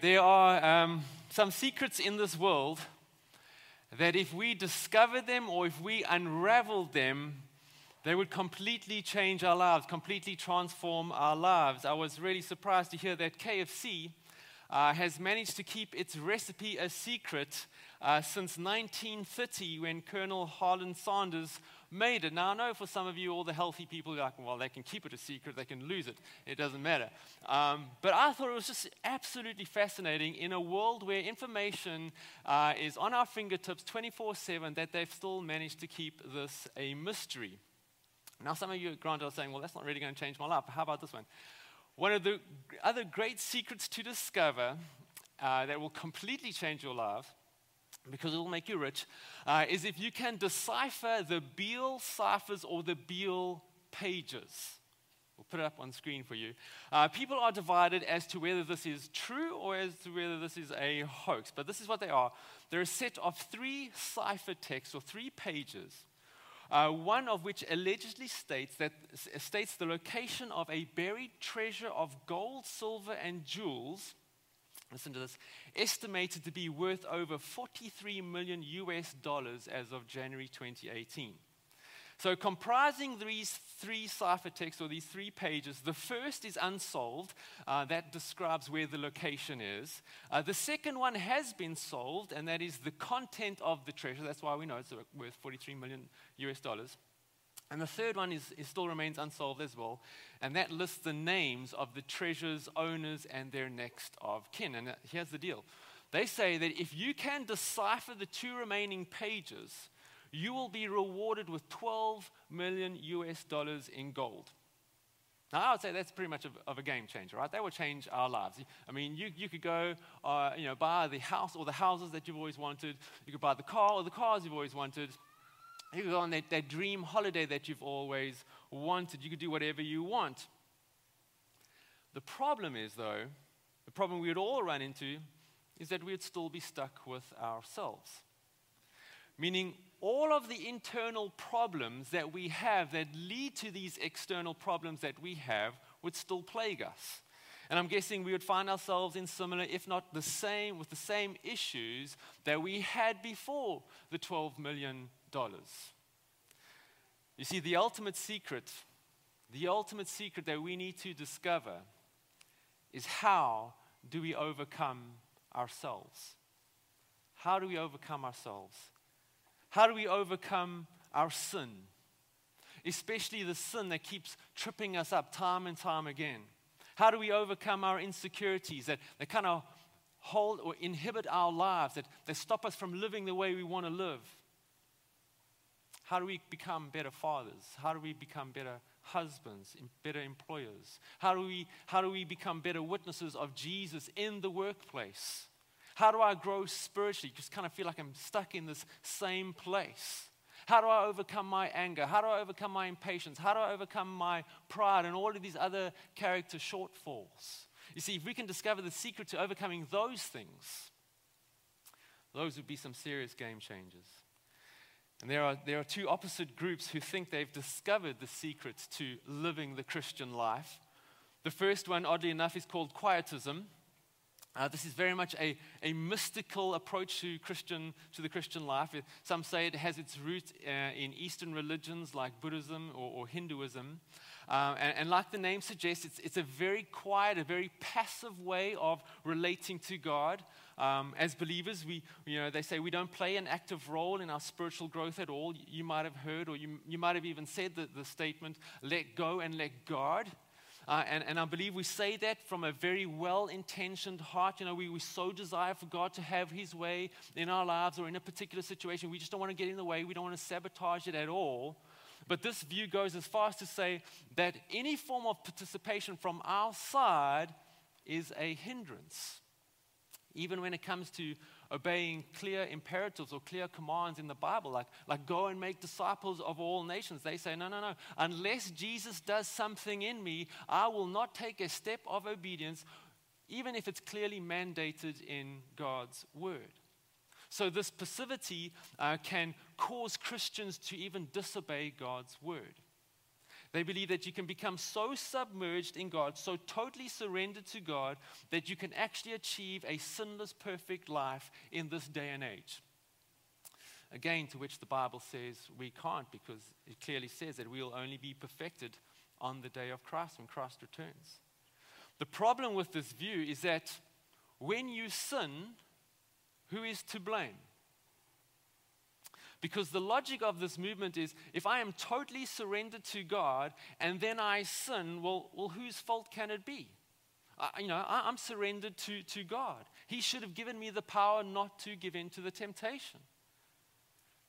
There are um, some secrets in this world that if we discovered them or if we unraveled them, they would completely change our lives, completely transform our lives. I was really surprised to hear that KFC uh, has managed to keep its recipe a secret uh, since 1930 when Colonel Harlan Sanders made it. Now, I know for some of you, all the healthy people, are like, well, they can keep it a secret, they can lose it, it doesn't matter. Um, but I thought it was just absolutely fascinating in a world where information uh, is on our fingertips 24 7 that they've still managed to keep this a mystery. Now, some of you, Grant, are saying, well, that's not really going to change my life. How about this one? One of the other great secrets to discover uh, that will completely change your life because it will make you rich, uh, is if you can decipher the Beale ciphers or the Beale pages. We'll put it up on screen for you. Uh, people are divided as to whether this is true or as to whether this is a hoax, but this is what they are. They're a set of three cipher texts or three pages. Uh, one of which allegedly states that states the location of a buried treasure of gold, silver, and jewels listen to this, estimated to be worth over 43 million US dollars as of January 2018. So, comprising these three ciphertexts or these three pages, the first is unsolved. Uh, that describes where the location is. Uh, the second one has been solved, and that is the content of the treasure. That's why we know it's worth 43 million US dollars. And the third one is, is, still remains unsolved as well, and that lists the names of the treasure's owners and their next of kin. And uh, here's the deal they say that if you can decipher the two remaining pages, you will be rewarded with 12 million US dollars in gold. Now, I would say that's pretty much of, of, a game changer, right? That would change our lives. I mean, you, you could go, uh, you know, buy the house or the houses that you've always wanted. You could buy the car or the cars you've always wanted. You go on that, that dream holiday that you've always wanted. You could do whatever you want. The problem is, though, the problem we would all run into is that we would still be stuck with ourselves. Meaning, all of the internal problems that we have that lead to these external problems that we have would still plague us. And I'm guessing we would find ourselves in similar, if not the same, with the same issues that we had before the 12 million you see, the ultimate secret, the ultimate secret that we need to discover is how do we overcome ourselves? How do we overcome ourselves? How do we overcome our sin? Especially the sin that keeps tripping us up time and time again. How do we overcome our insecurities that, that kind of hold or inhibit our lives, that, that stop us from living the way we want to live? How do we become better fathers? How do we become better husbands, better employers? How do we, how do we become better witnesses of Jesus in the workplace? How do I grow spiritually? Just kind of feel like I'm stuck in this same place. How do I overcome my anger? How do I overcome my impatience? How do I overcome my pride and all of these other character shortfalls? You see, if we can discover the secret to overcoming those things, those would be some serious game changers. And there are, there are two opposite groups who think they've discovered the secret to living the Christian life. The first one, oddly enough, is called quietism. Uh, this is very much a, a mystical approach to, Christian, to the Christian life. Some say it has its root uh, in Eastern religions like Buddhism or, or Hinduism. Uh, and, and, like the name suggests, it's, it's a very quiet, a very passive way of relating to God. Um, as believers, we, you know, they say we don't play an active role in our spiritual growth at all. You might have heard, or you, you might have even said the, the statement, let go and let God. Uh, and, and I believe we say that from a very well intentioned heart. You know, we, we so desire for God to have His way in our lives or in a particular situation. We just don't want to get in the way. We don't want to sabotage it at all. But this view goes as far as to say that any form of participation from our side is a hindrance. Even when it comes to obeying clear imperatives or clear commands in the Bible, like, like go and make disciples of all nations, they say, no, no, no. Unless Jesus does something in me, I will not take a step of obedience, even if it's clearly mandated in God's word. So, this passivity uh, can cause Christians to even disobey God's word. They believe that you can become so submerged in God, so totally surrendered to God, that you can actually achieve a sinless, perfect life in this day and age. Again, to which the Bible says we can't because it clearly says that we'll only be perfected on the day of Christ when Christ returns. The problem with this view is that when you sin, who is to blame? Because the logic of this movement is if I am totally surrendered to God and then I sin, well, well whose fault can it be? I, you know, I, I'm surrendered to, to God. He should have given me the power not to give in to the temptation.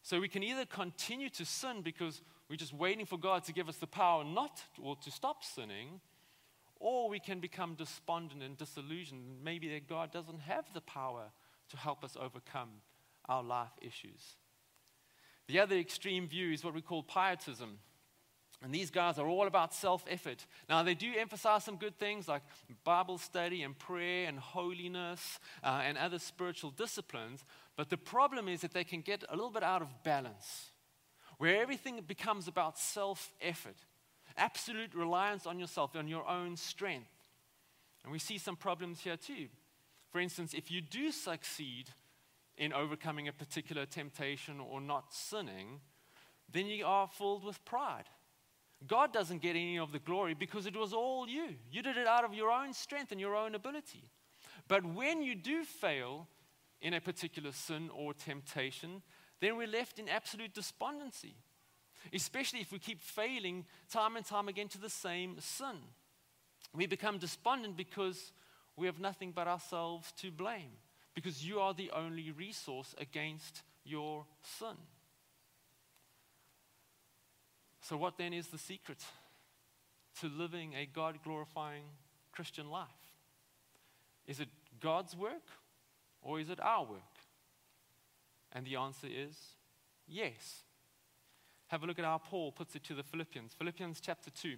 So we can either continue to sin because we're just waiting for God to give us the power not to, or to stop sinning, or we can become despondent and disillusioned. Maybe that God doesn't have the power to help us overcome our life issues. The other extreme view is what we call pietism. And these guys are all about self effort. Now, they do emphasize some good things like Bible study and prayer and holiness uh, and other spiritual disciplines. But the problem is that they can get a little bit out of balance, where everything becomes about self effort, absolute reliance on yourself, on your own strength. And we see some problems here too. For instance, if you do succeed in overcoming a particular temptation or not sinning, then you are filled with pride. God doesn't get any of the glory because it was all you. You did it out of your own strength and your own ability. But when you do fail in a particular sin or temptation, then we're left in absolute despondency, especially if we keep failing time and time again to the same sin. We become despondent because we have nothing but ourselves to blame because you are the only resource against your sin. So, what then is the secret to living a God glorifying Christian life? Is it God's work or is it our work? And the answer is yes. Have a look at how Paul puts it to the Philippians. Philippians chapter 2,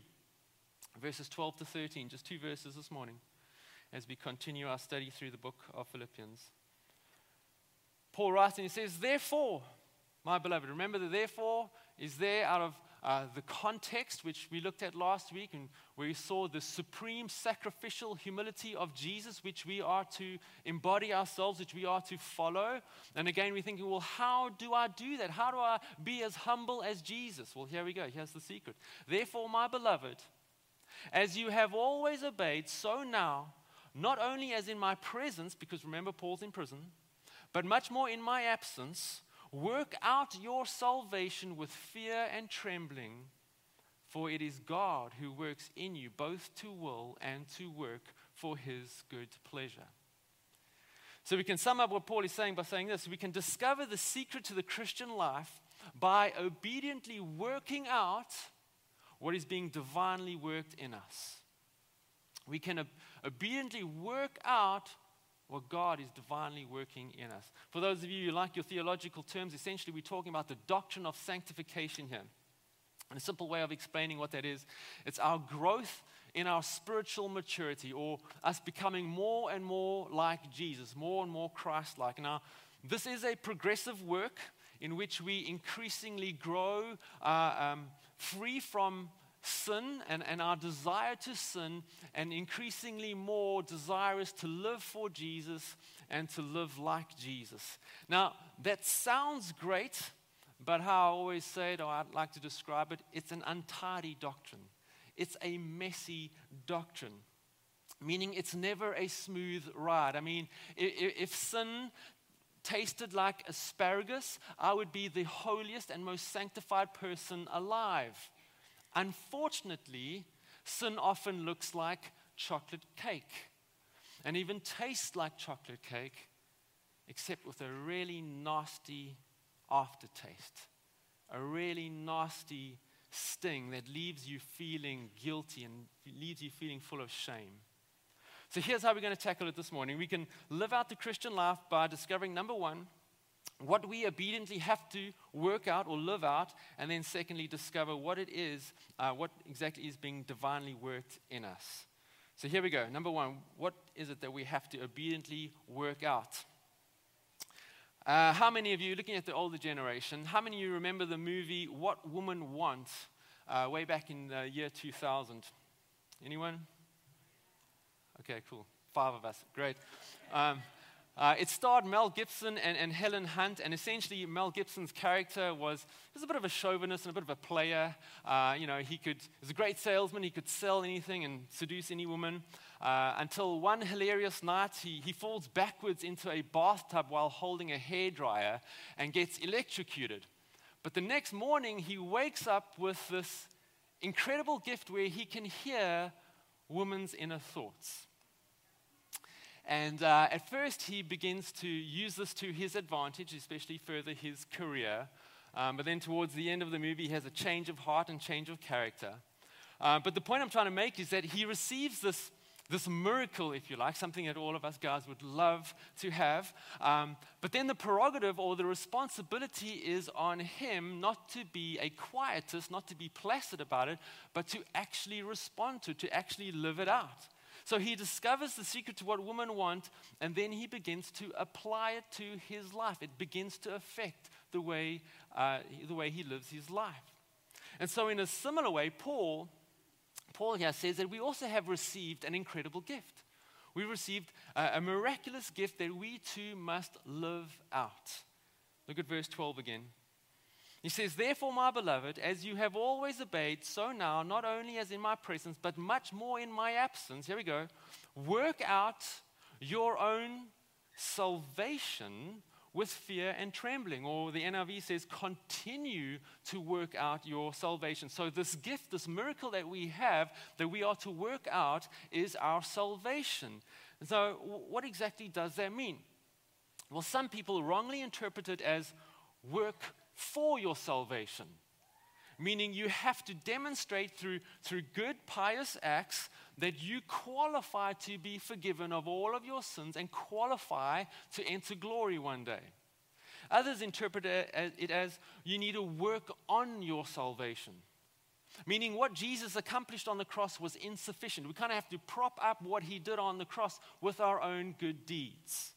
verses 12 to 13, just two verses this morning as we continue our study through the book of Philippians. Paul writes and he says, Therefore, my beloved, remember the therefore is there out of uh, the context which we looked at last week and where we saw the supreme sacrificial humility of Jesus, which we are to embody ourselves, which we are to follow. And again, we're thinking, well, how do I do that? How do I be as humble as Jesus? Well, here we go. Here's the secret. Therefore, my beloved, as you have always obeyed, so now, not only as in my presence, because remember, Paul's in prison, but much more in my absence, work out your salvation with fear and trembling, for it is God who works in you both to will and to work for his good pleasure. So we can sum up what Paul is saying by saying this we can discover the secret to the Christian life by obediently working out what is being divinely worked in us we can obediently work out what God is divinely working in us. For those of you who like your theological terms, essentially we're talking about the doctrine of sanctification here. And a simple way of explaining what that is, it's our growth in our spiritual maturity or us becoming more and more like Jesus, more and more Christ like. Now, this is a progressive work in which we increasingly grow uh, um, free from sin and, and our desire to sin, and increasingly more desirous to live for Jesus and to live like Jesus. Now, that sounds great, but how I always say it, or I'd like to describe it, it's an untidy doctrine. It's a messy doctrine, meaning it's never a smooth ride. I mean, if, if sin tasted like asparagus, I would be the holiest and most sanctified person alive. Unfortunately, sin often looks like chocolate cake and even tastes like chocolate cake, except with a really nasty aftertaste, a really nasty sting that leaves you feeling guilty and leaves you feeling full of shame. So here's how we're going to tackle it this morning. We can live out the Christian life by discovering number one, what we obediently have to work out or live out, and then secondly, discover what it is, uh, what exactly is being divinely worked in us. So here we go. Number one, what is it that we have to obediently work out? Uh, how many of you, looking at the older generation, how many of you remember the movie What Woman Wants? uh, way back in the year 2000. Anyone? Okay, cool. Five of us. Great. Um, uh, it starred Mel Gibson and, and, Helen Hunt, and essentially Mel Gibson's character was, was a bit of a chauvinist and a bit of a player. Uh, you know, he could, was a great salesman, he could sell anything and seduce any woman. Uh, until one hilarious night, he, he falls backwards into a bathtub while holding a hairdryer and gets electrocuted. But the next morning, he wakes up with this incredible gift where he can hear women's inner thoughts. And uh, at first, he begins to use this to his advantage, especially further his career. Um, but then, towards the end of the movie, he has a change of heart and change of character. Uh, but the point I'm trying to make is that he receives this, this miracle, if you like, something that all of us guys would love to have. Um, but then the prerogative or the responsibility is on him not to be a quietist, not to be placid about it, but to actually respond to to actually live it out. So he discovers the secret to what women want, and then he begins to apply it to his life. It begins to affect the way, uh, the way he lives his life. And so, in a similar way, Paul, Paul here says that we also have received an incredible gift. We received a, a miraculous gift that we too must live out. Look at verse 12 again. He says, Therefore, my beloved, as you have always obeyed, so now, not only as in my presence, but much more in my absence, here we go, work out your own salvation with fear and trembling. Or the NIV says, continue to work out your salvation. So, this gift, this miracle that we have, that we are to work out, is our salvation. so, what exactly does that mean? Well, some people wrongly interpret it as work for your salvation. Meaning, you have to demonstrate through, through good, pious acts that you qualify to be forgiven of all of your sins and qualify to enter glory one day. Others interpret it as you need to work on your salvation. Meaning, what Jesus accomplished on the cross was insufficient. We kind of have to prop up what he did on the cross with our own good deeds.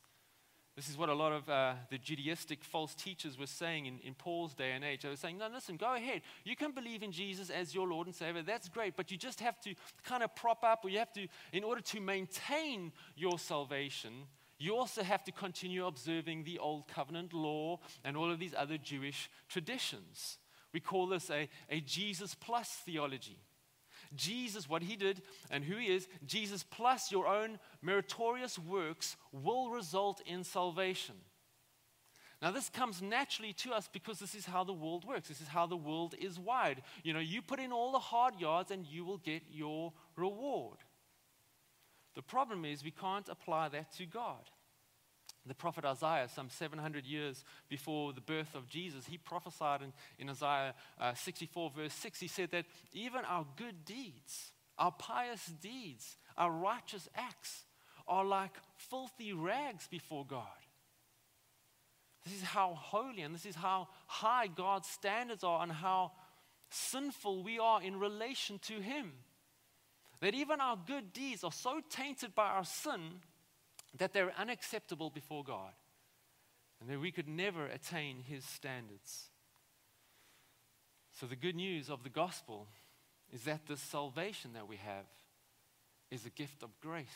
This is what a lot of uh, the Judaistic false teachers were saying in, in Paul's day and age. They were saying, no, listen, go ahead. You can believe in Jesus as your Lord and Savior. That's great. But you just have to kind of prop up, or you have to, in order to maintain your salvation, you also have to continue observing the Old Covenant law and all of these other Jewish traditions. We call this a, a Jesus plus theology. Jesus, what he did and who he is, Jesus plus your own meritorious works will result in salvation. Now, this comes naturally to us because this is how the world works. This is how the world is wired. You know, you put in all the hard yards and you will get your reward. The problem is we can't apply that to God. The prophet Isaiah, some 700 years before the birth of Jesus, he prophesied in, in Isaiah uh, 64, verse 6. He said that even our good deeds, our pious deeds, our righteous acts are like filthy rags before God. This is how holy and this is how high God's standards are and how sinful we are in relation to Him. That even our good deeds are so tainted by our sin that they're unacceptable before God and that we could never attain His standards. So, the good news of the gospel is that the salvation that we have is a gift of grace,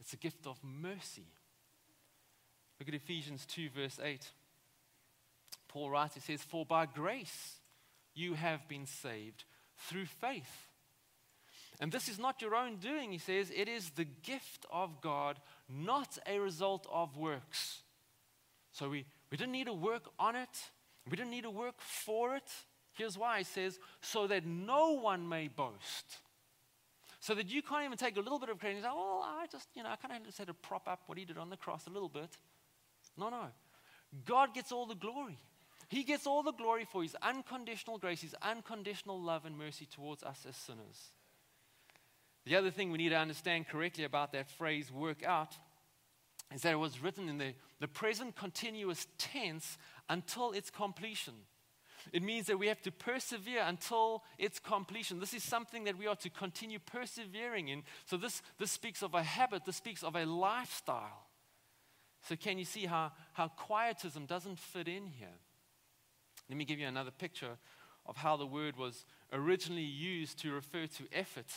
it's a gift of mercy. Look at Ephesians 2, verse 8. Paul writes, he says, For by grace you have been saved through faith. And this is not your own doing, he says. It is the gift of God, not a result of works. So we, we didn't need to work on it, we didn't need to work for it. Here's why he says, so that no one may boast. So that you can't even take a little bit of credit and say, oh, I just, you know, I kind of just had to prop up what he did on the cross a little bit. No, no. God gets all the glory. He gets all the glory for his unconditional grace, his unconditional love and mercy towards us as sinners. The other thing we need to understand correctly about that phrase, work out, is that it was written in the, the present continuous tense until its completion. It means that we have to persevere until its completion. This is something that we are to continue persevering in. So, this, this speaks of a habit, this speaks of a lifestyle. So, can you see how, how quietism doesn't fit in here? Let me give you another picture of how the word was originally used to refer to effort.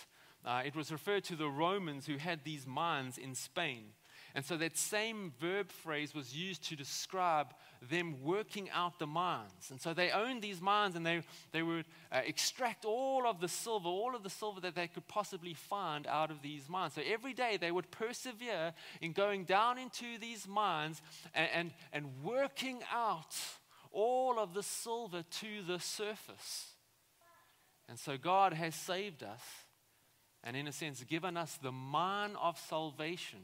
Uh, it was referred to the Romans who had these mines in Spain. And so that same verb phrase was used to describe them working out the mines. And so they owned these mines and they, they would uh, extract all of the silver, all of the silver that they could possibly find out of these mines. So every day they would persevere in going down into these mines and, and, and working out all of the silver to the surface. And so God has saved us and, in a sense, given us the mine of salvation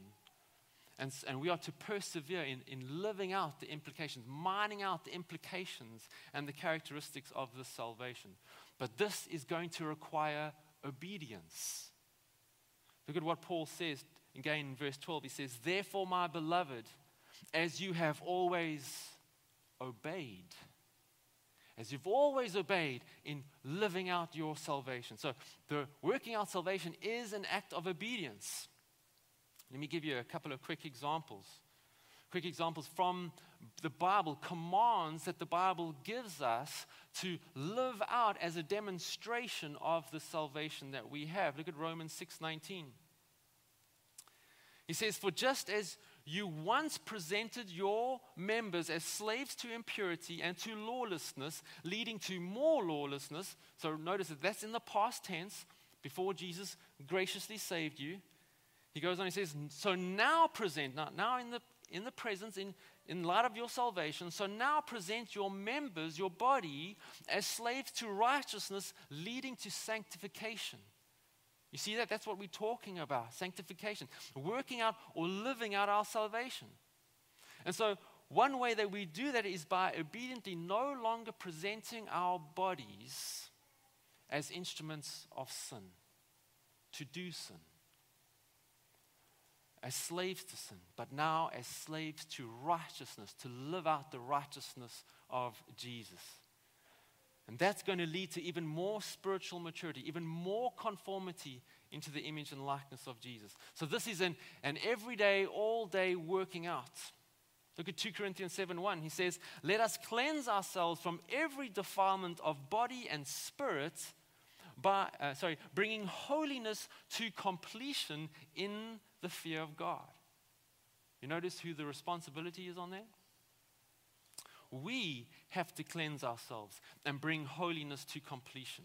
and, and we are to persevere in, in living out the implications, mining out the implications and the characteristics of this salvation. But this is going to require obedience. Look at what Paul says again in verse 12. He says, Therefore, my beloved, as you have always obeyed, as you've always obeyed in living out your salvation. So, the working out salvation is an act of obedience. Let me give you a couple of quick examples. Quick examples from the Bible, commands that the Bible gives us to live out as a demonstration of the salvation that we have. Look at Romans 6:19. He says, "For just as you once presented your members as slaves to impurity and to lawlessness, leading to more lawlessness. So notice that that's in the past tense, before Jesus graciously saved you. He goes on, he says, So now present, now, in, the, in the presence, in, in light of your salvation, so now present your members, your body, as slaves to righteousness, leading to sanctification. You see that? That's what we're talking about sanctification, working out or living out our salvation. And so, one way that we do that is by obediently no longer presenting our bodies as instruments of sin, to do sin as slaves to sin, but now as slaves to righteousness, to live out the righteousness of Jesus. And that's going to lead to even more spiritual maturity, even more conformity into the image and likeness of Jesus. So, this is an, an everyday, all day working out. Look at 2 Corinthians 7 1. He says, Let us cleanse ourselves from every defilement of body and spirit by, uh, sorry, bringing holiness to completion in the fear of God. You notice who the responsibility is on there? We have to cleanse ourselves and bring holiness to completion.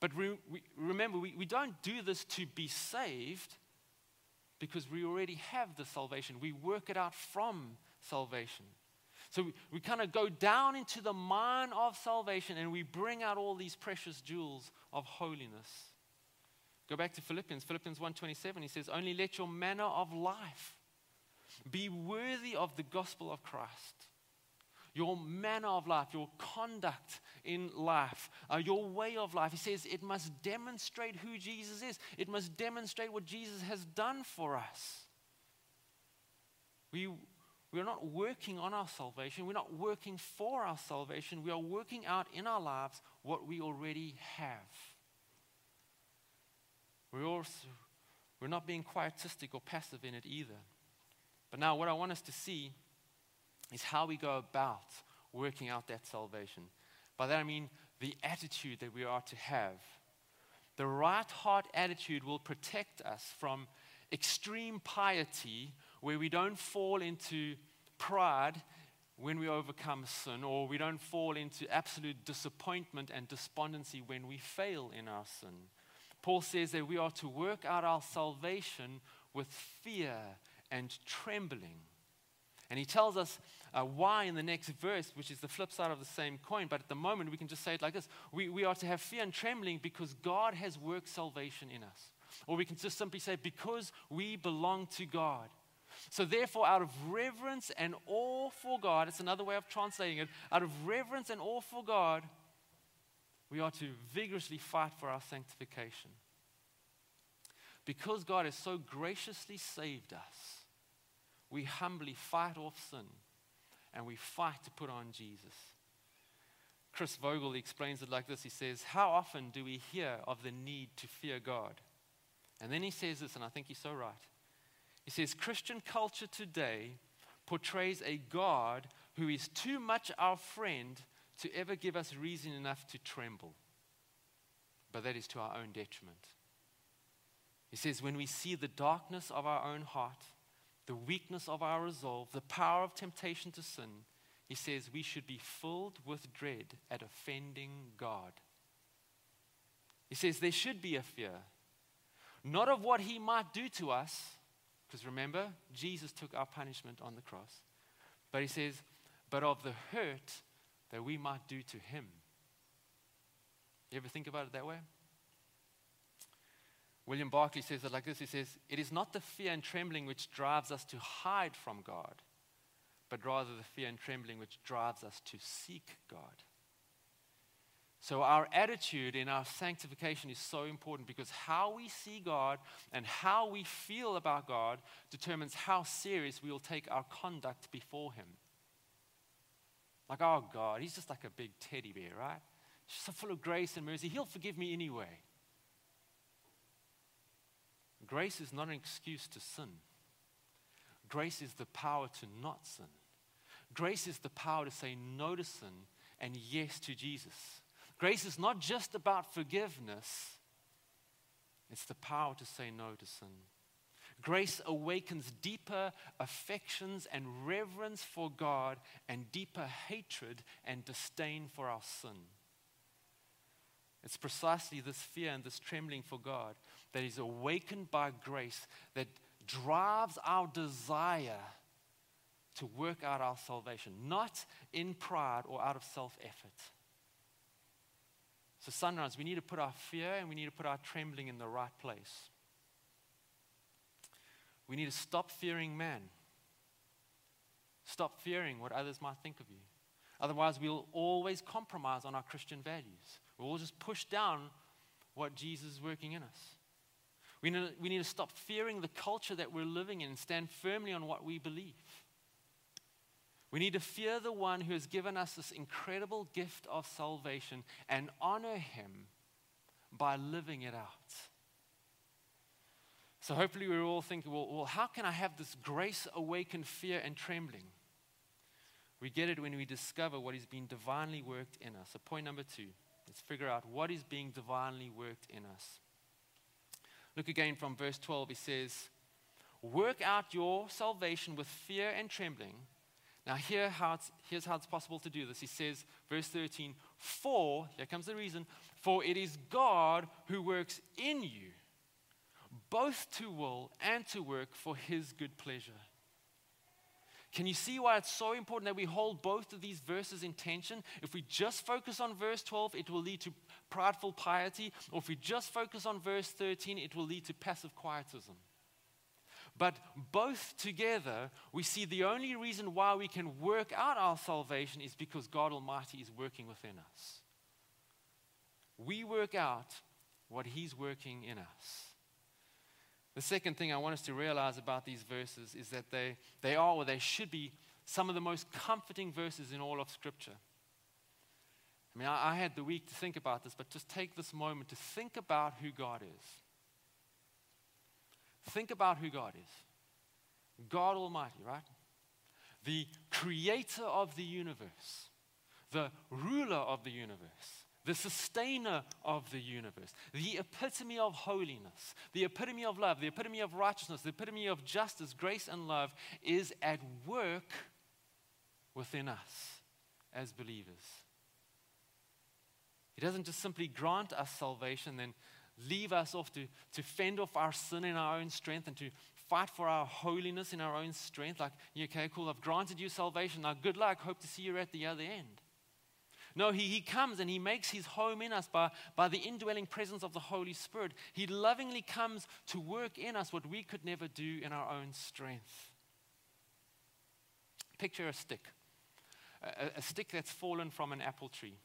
But re- we, remember, we, we don't do this to be saved because we already have the salvation. We work it out from salvation. So we, we kind of go down into the mine of salvation and we bring out all these precious jewels of holiness. Go back to Philippians, Philippians 1:27. He says, "Only let your manner of life be worthy of the gospel of Christ." Your manner of life, your conduct in life, uh, your way of life. He says it must demonstrate who Jesus is. It must demonstrate what Jesus has done for us. We, we're not working on our salvation. We're not working for our salvation. We are working out in our lives what we already have. We're, also, we're not being quietistic or passive in it either. But now, what I want us to see is how we go about working out that salvation. By that I mean the attitude that we are to have. The right heart attitude will protect us from extreme piety where we don't fall into pride when we overcome sin, or we don't fall into absolute disappointment and despondency when we fail in our sin. Paul says that we are to work out our salvation with fear and trembling. And he tells us uh, why in the next verse, which is the flip side of the same coin. But at the moment, we can just say it like this we, we are to have fear and trembling because God has worked salvation in us. Or we can just simply say, because we belong to God. So, therefore, out of reverence and awe for God, it's another way of translating it, out of reverence and awe for God, we are to vigorously fight for our sanctification. Because God has so graciously saved us, we humbly fight off sin and we fight to put on Jesus. Chris Vogel explains it like this He says, How often do we hear of the need to fear God? And then he says this, and I think he's so right. He says, Christian culture today portrays a God who is too much our friend to ever give us reason enough to tremble, but that is to our own detriment. He says, when we see the darkness of our own heart, the weakness of our resolve, the power of temptation to sin, he says we should be filled with dread at offending God. He says there should be a fear, not of what he might do to us, because remember, Jesus took our punishment on the cross, but he says, but of the hurt that we might do to him. You ever think about it that way? William Barclay says it like this He says, It is not the fear and trembling which drives us to hide from God, but rather the fear and trembling which drives us to seek God. So, our attitude in our sanctification is so important because how we see God and how we feel about God determines how serious we will take our conduct before Him. Like, oh, God, He's just like a big teddy bear, right? So full of grace and mercy. He'll forgive me anyway. Grace is not an excuse to sin. Grace is the power to not sin. Grace is the power to say no to sin and yes to Jesus. Grace is not just about forgiveness, it's the power to say no to sin. Grace awakens deeper affections and reverence for God and deeper hatred and disdain for our sin. It's precisely this fear and this trembling for God that is awakened by grace that drives our desire to work out our salvation, not in pride or out of self effort. So, sunrise, we need to put our fear and we need to put our trembling in the right place. We need to stop fearing man. Stop fearing what others might think of you. Otherwise, we'll always compromise on our Christian values. We'll just push down what Jesus is working in us. We need, we need to stop fearing the culture that we're living in and stand firmly on what we believe. We need to fear the one who has given us this incredible gift of salvation and honor him by living it out. So, hopefully, we're all thinking, well, well, how can I have this grace awakened fear and trembling? We get it when we discover what is being divinely worked in us. So, point number two let's figure out what is being divinely worked in us. Look again from verse 12. He says, Work out your salvation with fear and trembling now, here how here's how it's possible to do this. He says, verse 13, For, here comes the reason, for it is God who works in you, both to will and to work for his good pleasure. Can you see why it's so important that we hold both of these verses in tension? If we just focus on verse 12, it will lead to prideful piety, or if we just focus on verse 13, it will lead to passive quietism. But both together, we see the only reason why we can work out our salvation is because God Almighty is working within us. We work out what He's working in us. The second thing I want us to realize about these verses is that they, they are, or they should be, some of the most comforting verses in all of Scripture. I mean, I, I had the week to think about this, but just take this moment to think about who God is. Think about who God is God Almighty, right? The creator of the universe, the ruler of the universe, the sustainer of the universe, the epitome of holiness, the epitome of love, the epitome of righteousness, the epitome of justice, grace, and love is at work within us as believers. He doesn't just simply grant us salvation, then leave us off to, to fend off our sin in our own strength and to fight for our holiness in our own strength. Like, okay, cool, I've granted you salvation. Now, good luck. Hope to see you at the other end. No, he, he comes and he makes his home in us by, by the indwelling presence of the Holy Spirit. He lovingly comes to work in us what we could never do in our own strength. Picture a stick, a, a stick that's fallen from an apple tree.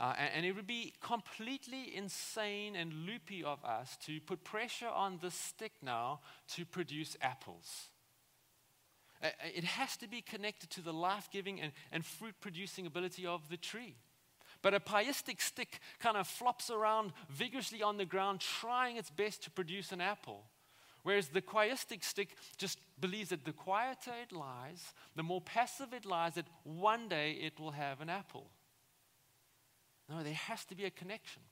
Uh, and, and, it would be completely insane and loopy of us to put pressure on the stick now to produce apples. It has to be connected to the life giving and, and fruit producing ability of the tree. But a pietistic stick kind of flops around vigorously on the ground, trying its best to produce an apple. Whereas the quietistic stick just believes that the quieter it lies, the more passive it lies, that one day it will have an apple. No, there has to be a connection.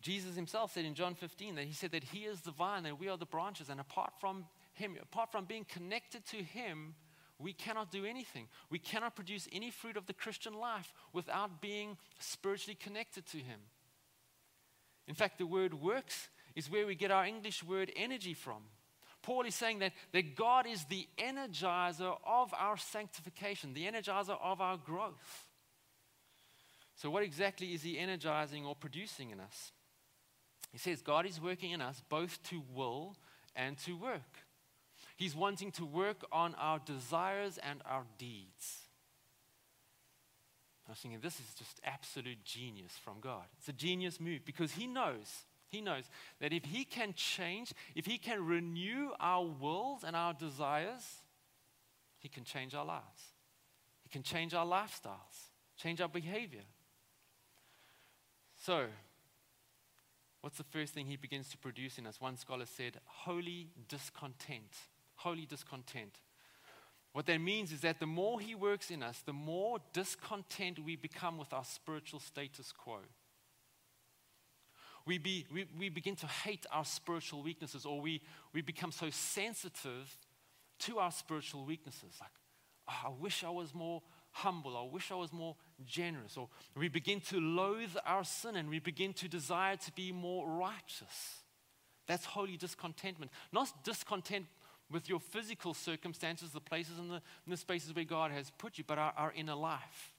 Jesus himself said in John 15 that he said that he is the vine and we are the branches, and apart from him, apart from being connected to him, we cannot do anything. We cannot produce any fruit of the Christian life without being spiritually connected to him. In fact, the word works is where we get our English word energy from. Paul is saying that, that God is the energizer of our sanctification, the energizer of our growth. So, what exactly is He energizing or producing in us? He says God is working in us both to will and to work. He's wanting to work on our desires and our deeds. I was thinking, this is just absolute genius from God. It's a genius move because He knows he knows that if He can change, if He can renew our wills and our desires, He can change our lives. He can change our lifestyles, change our behavior. So, what's the first thing He begins to produce in us? One scholar said, holy discontent. Holy discontent. What that means is that the more He works in us, the more discontent we become with our spiritual status quo we, be, we, we begin to hate our spiritual weaknesses or we, we become so sensitive to our spiritual weaknesses. Like, oh, I wish I was more humble. I wish I was more generous. Or we begin to loathe our sin and we begin to desire to be more righteous. That's holy discontentment. Not discontent with your physical circumstances, the places and the, the spaces where God has put you, but our, our inner life.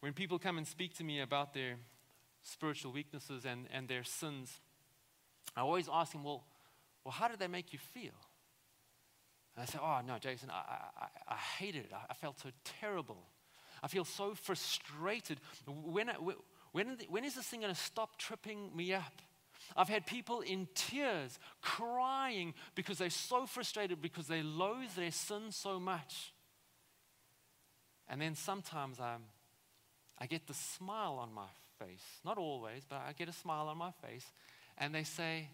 When people come and speak to me about their spiritual weaknesses and, and their sins, I always ask them, well, well, how did they make you feel? And I say, oh, no, Jason, I, I, I hated it. I, I, felt so terrible. I feel so frustrated. When, when, when is this thing going to stop tripping me up? I've had people in tears crying because they're so frustrated because they loathe their sin so much. And then sometimes I'm, I get the smile on my face. Not always, but I get a smile on my face. And they say,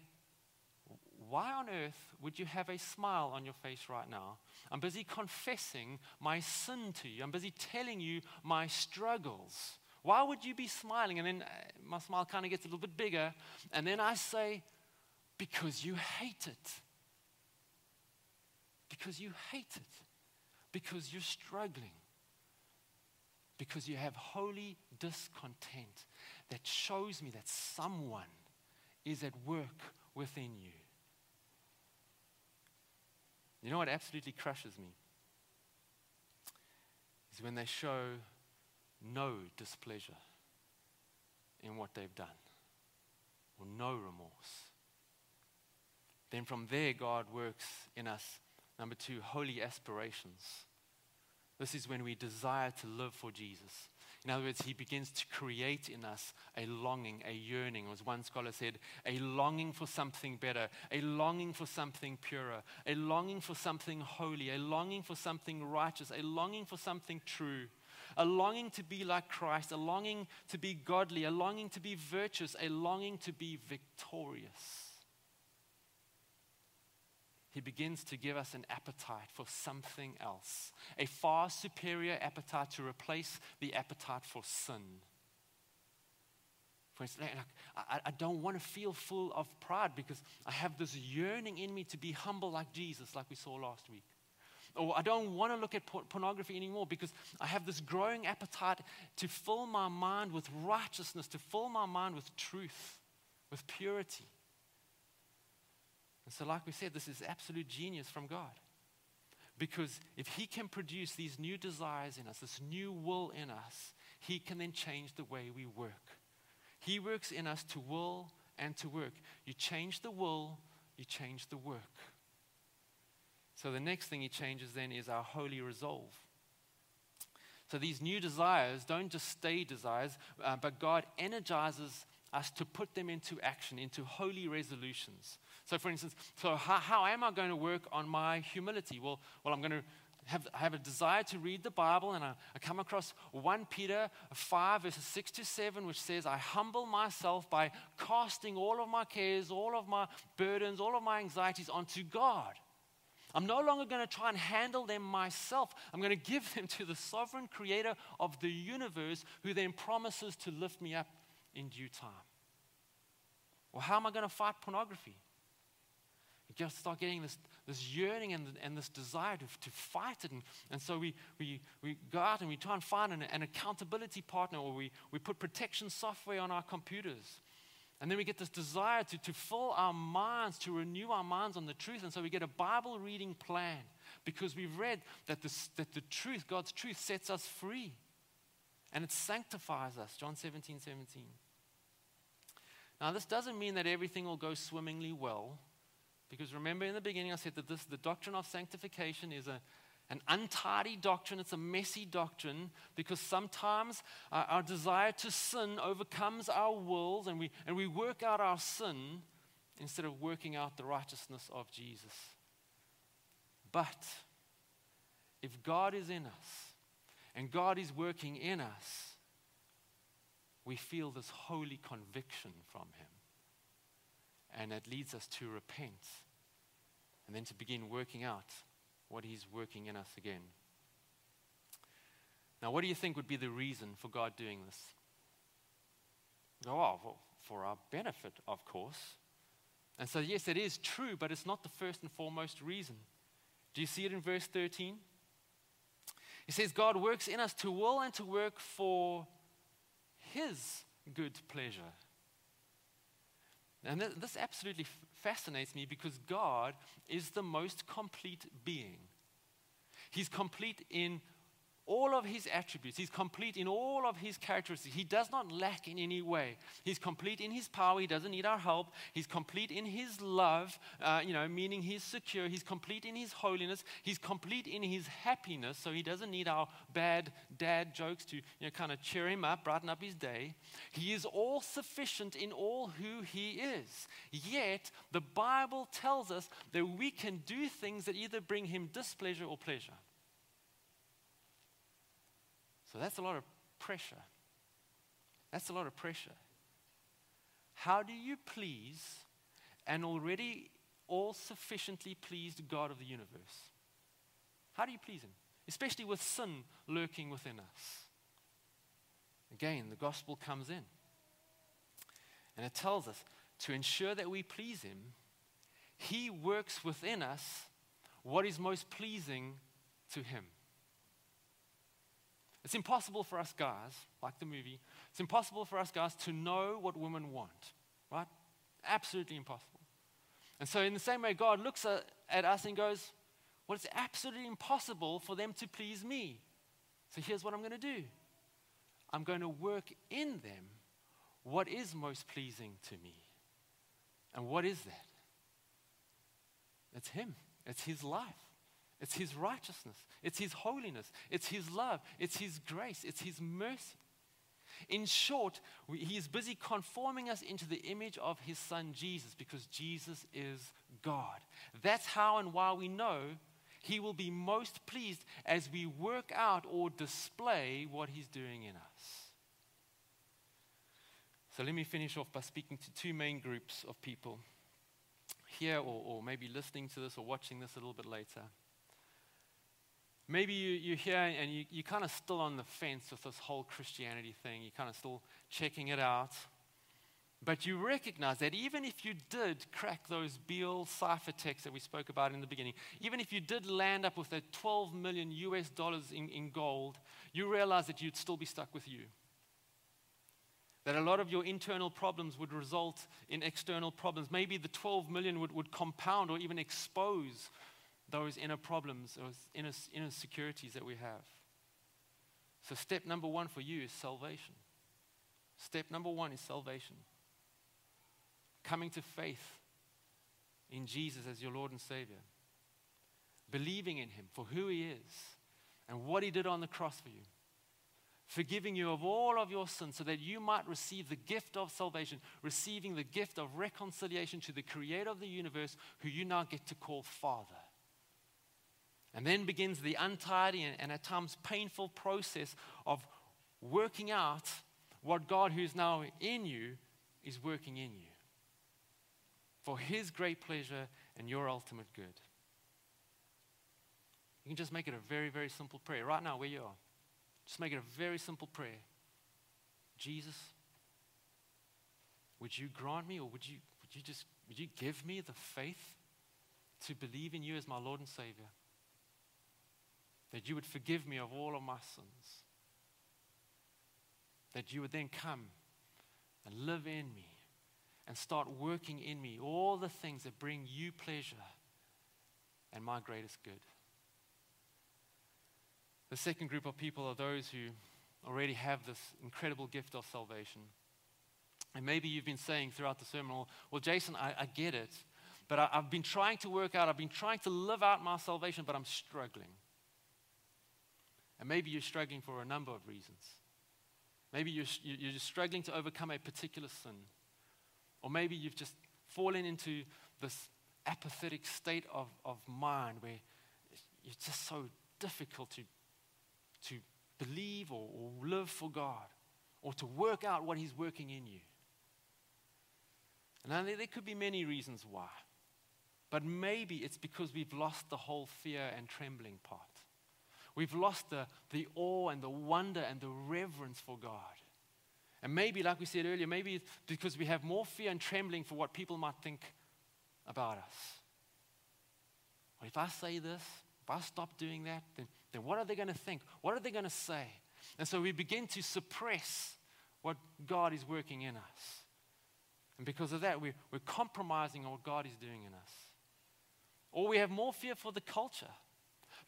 Why on earth would you have a smile on your face right now? I'm busy confessing my sin to you. I'm busy telling you my struggles. Why would you be smiling? And then uh, my smile kind of gets a little bit bigger. And then I say, Because you hate it. Because you hate it. Because you're struggling because you have holy discontent that shows me that someone is at work within you. You know what absolutely crushes me? Is when they show no displeasure in what they've done or no remorse. Then from there, God works in us, number two, holy aspirations. This is when we desire to live for Jesus. In other words, he begins to create in us a longing, a yearning. As one scholar said, a longing for something better, a longing for something purer, a longing for something holy, a longing for something righteous, a longing for something true, a longing to be like Christ, a longing to be godly, a longing to be virtuous, a longing to be victorious he begins to give us an appetite for something else, a far superior appetite to replace the appetite for sin. For instance, I, I don't want to feel full of pride because I have this yearning in me to be humble like Jesus, like we saw last week. Or I don't want to look at pornography anymore because I have this growing appetite to fill my mind with righteousness, to fill my mind with truth, with purity. And so, like we said, this is absolute genius from God. Because if He can produce these new desires in us, this new will in us, He can then change the way we work. He works in us to will and to work. You change the will, you change the work. So, the next thing He changes then is our holy resolve. So, these new desires don't just stay desires, uh, but God energizes us to put them into action, into holy resolutions. So, for instance, so how, how am I going to work on my humility? Well, well, I'm going to have, I have a desire to read the Bible, and I, I come across 1 Peter 5, verses 6 to 7, which says, I humble myself by casting all of my cares, all of my burdens, all of my anxieties onto God. I'm no longer going to try and handle them myself. I'm going to give them to the sovereign creator of the universe who then promises to lift me up in due time. Well, how am I going to fight pornography? You just start getting this, this yearning and, and this desire to, to fight it. And, and so we, we, we go out and we try and find an, an accountability partner or we, we put protection software on our computers. And then we get this desire to, to fill our minds, to renew our minds on the truth. And so we get a Bible reading plan because we've read that, this, that the truth, God's truth, sets us free and it sanctifies us. John 17, 17. Now, this doesn't mean that everything will go swimmingly well, because remember in the beginning I said that this, the doctrine of sanctification is a, an untidy doctrine, it's a messy doctrine because sometimes our, our desire to sin overcomes our wills and we, and we work out our sin instead of working out the righteousness of Jesus. But if God is in us and God is working in us, we feel this holy conviction from Him. And it leads us to repent and then to begin working out what He's working in us again. Now, what do you think would be the reason for God doing this? Oh, well, for our benefit, of course. And so, yes, it is true, but it's not the first and foremost reason. Do you see it in verse 13? He says, God works in us to will and to work for His good pleasure. And this absolutely fascinates me because God is the most complete being. He's complete in all of his attributes. He's complete in all of his characteristics. He does not lack in any way. He's complete in his power. He doesn't need our help. He's complete in his love, uh, you know, meaning he's secure. He's complete in his holiness. He's complete in his happiness. So he doesn't need our bad dad jokes to, you know, kind of cheer him up, brighten up his day. He is all sufficient in all who he is. Yet the Bible tells us that we can do things that either bring him displeasure or pleasure. So that's a lot of pressure. That's a lot of pressure. How do you please an already all sufficiently pleased God of the universe? How do you please Him? Especially with sin lurking within us. Again, the gospel comes in. And it tells us to ensure that we please Him, He works within us what is most pleasing to Him. It's impossible for us guys, like the movie, it's impossible for us guys to know what women want, right? Absolutely impossible. And so, in the same way, God looks at, us and goes, Well, it's absolutely impossible for them to please me. So, here's what I'm going to do I'm going to work in them what is most pleasing to me. And what is that? It's Him, it's His life. It's His righteousness. It's His holiness. It's His love. It's His grace. It's His mercy. In short, we, He is busy conforming us into the image of His Son Jesus because Jesus is God. That's how and why we know He will be most pleased as we work out or display what He's doing in us. So let me finish off by speaking to two main groups of people here, or, or maybe listening to this or watching this a little bit later. Maybe you, you're here and you, you're kind of still on the fence with this whole Christianity thing. You're kind of still checking it out. But you recognize that even if you did crack those Beale cipher texts that we spoke about in the beginning, even if you did land up with that 12 million US dollars in, in gold, you realize that you'd still be stuck with you. That a lot of your internal problems would result in external problems. Maybe the 12 million would, would compound or even expose those inner problems, those inner, inner securities that we have. So, step number one for you is salvation. Step number one is salvation. Coming to faith in Jesus as your Lord and Savior. Believing in Him for who He is and what He did on the cross for you. Forgiving you of all of your sins so that you might receive the gift of salvation, receiving the gift of reconciliation to the Creator of the universe, who you now get to call Father. And then begins the untidy and, and at times painful process of working out what God, who's now in you, is working in you for His great pleasure and your ultimate good. You can just make it a very, very simple prayer right now where you are. Just make it a very simple prayer. Jesus, would you grant me or would you, would you just would you give me the faith to believe in you as my Lord and Savior? That you would forgive me of all of my sins. That you would then come and live in me and start working in me all the things that bring you pleasure and my greatest good. The second group of people are those who already have this incredible gift of salvation. And maybe you've been saying throughout the sermon, well, Jason, I, I, get it, but I, I've been trying to work out, I've been trying to live out my salvation, but I'm struggling. And maybe you're struggling for a number of reasons. Maybe you're, you're just struggling to overcome a particular sin. Or maybe you've just fallen into this apathetic state of, of mind where it's just so difficult to, to believe or, or live for God or to work out what He's working in you. And there could be many reasons why. But maybe it's because we've lost the whole fear and trembling part. We've lost the, the awe and the wonder and the reverence for God. And maybe, like we said earlier, maybe it's because we have more fear and trembling for what people might think about us. Well, if I say this, if I stop doing that, then, then what are they going to think? What are they going to say? And so we begin to suppress what God is working in us. And because of that, we're, we're compromising what God is doing in us. Or we have more fear for the culture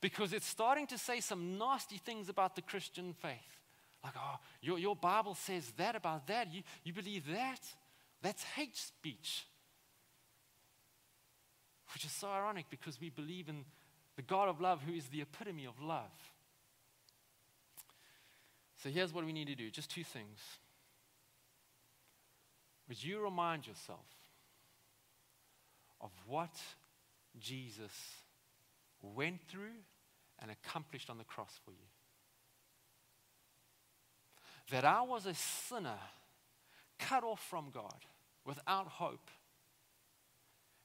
because it's starting to say some nasty things about the Christian faith. Like, oh, your, your Bible says that about that. You, you believe that? That's hate speech. Which is so ironic because we believe in the God of love who is the epitome of love. So here's what we need to do just two things. Would you remind yourself of what Jesus went through and accomplished on the cross for you? that I was a sinner, cut off from God, without hope.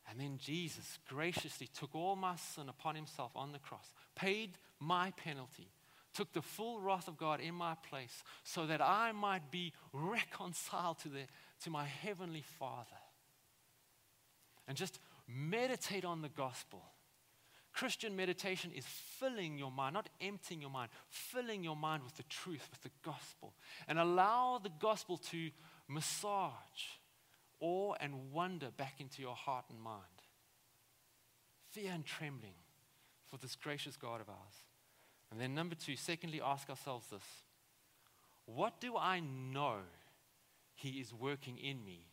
And then Jesus graciously took all my sin upon himself on the cross, paid my penalty, took the full wrath of God in my place, so that I might be reconciled to, the, to my heavenly Father. And just meditate on the gospel Christian meditation is filling your mind, not emptying your mind, filling your mind with the truth, with the gospel. And allow the gospel to massage awe and wonder back into your heart and mind. Fear and trembling for this gracious God of ours. And then, number two, secondly, ask ourselves this What do I know He is working in me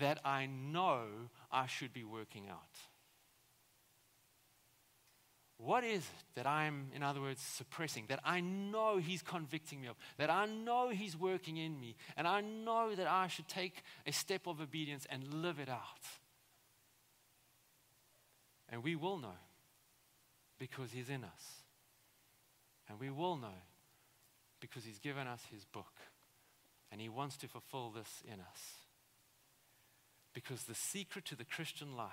that I know I should be working out? What is it that I'm, in other words, suppressing, that I know He's convicting me of, that I know He's working in me, and I know that I should take a step of obedience and live it out? And we will know because He's in us. And we will know because He's given us His book. And He wants to fulfill this in us. Because the secret to the Christian life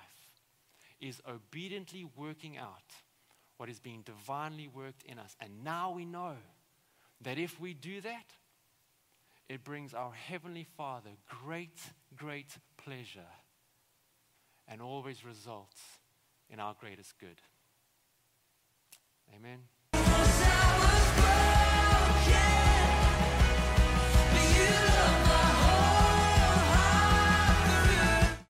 is obediently working out what is being divinely worked in us. And now we know that if we do that, it brings our Heavenly Father great, great pleasure and always results in our greatest good. Amen. Broken,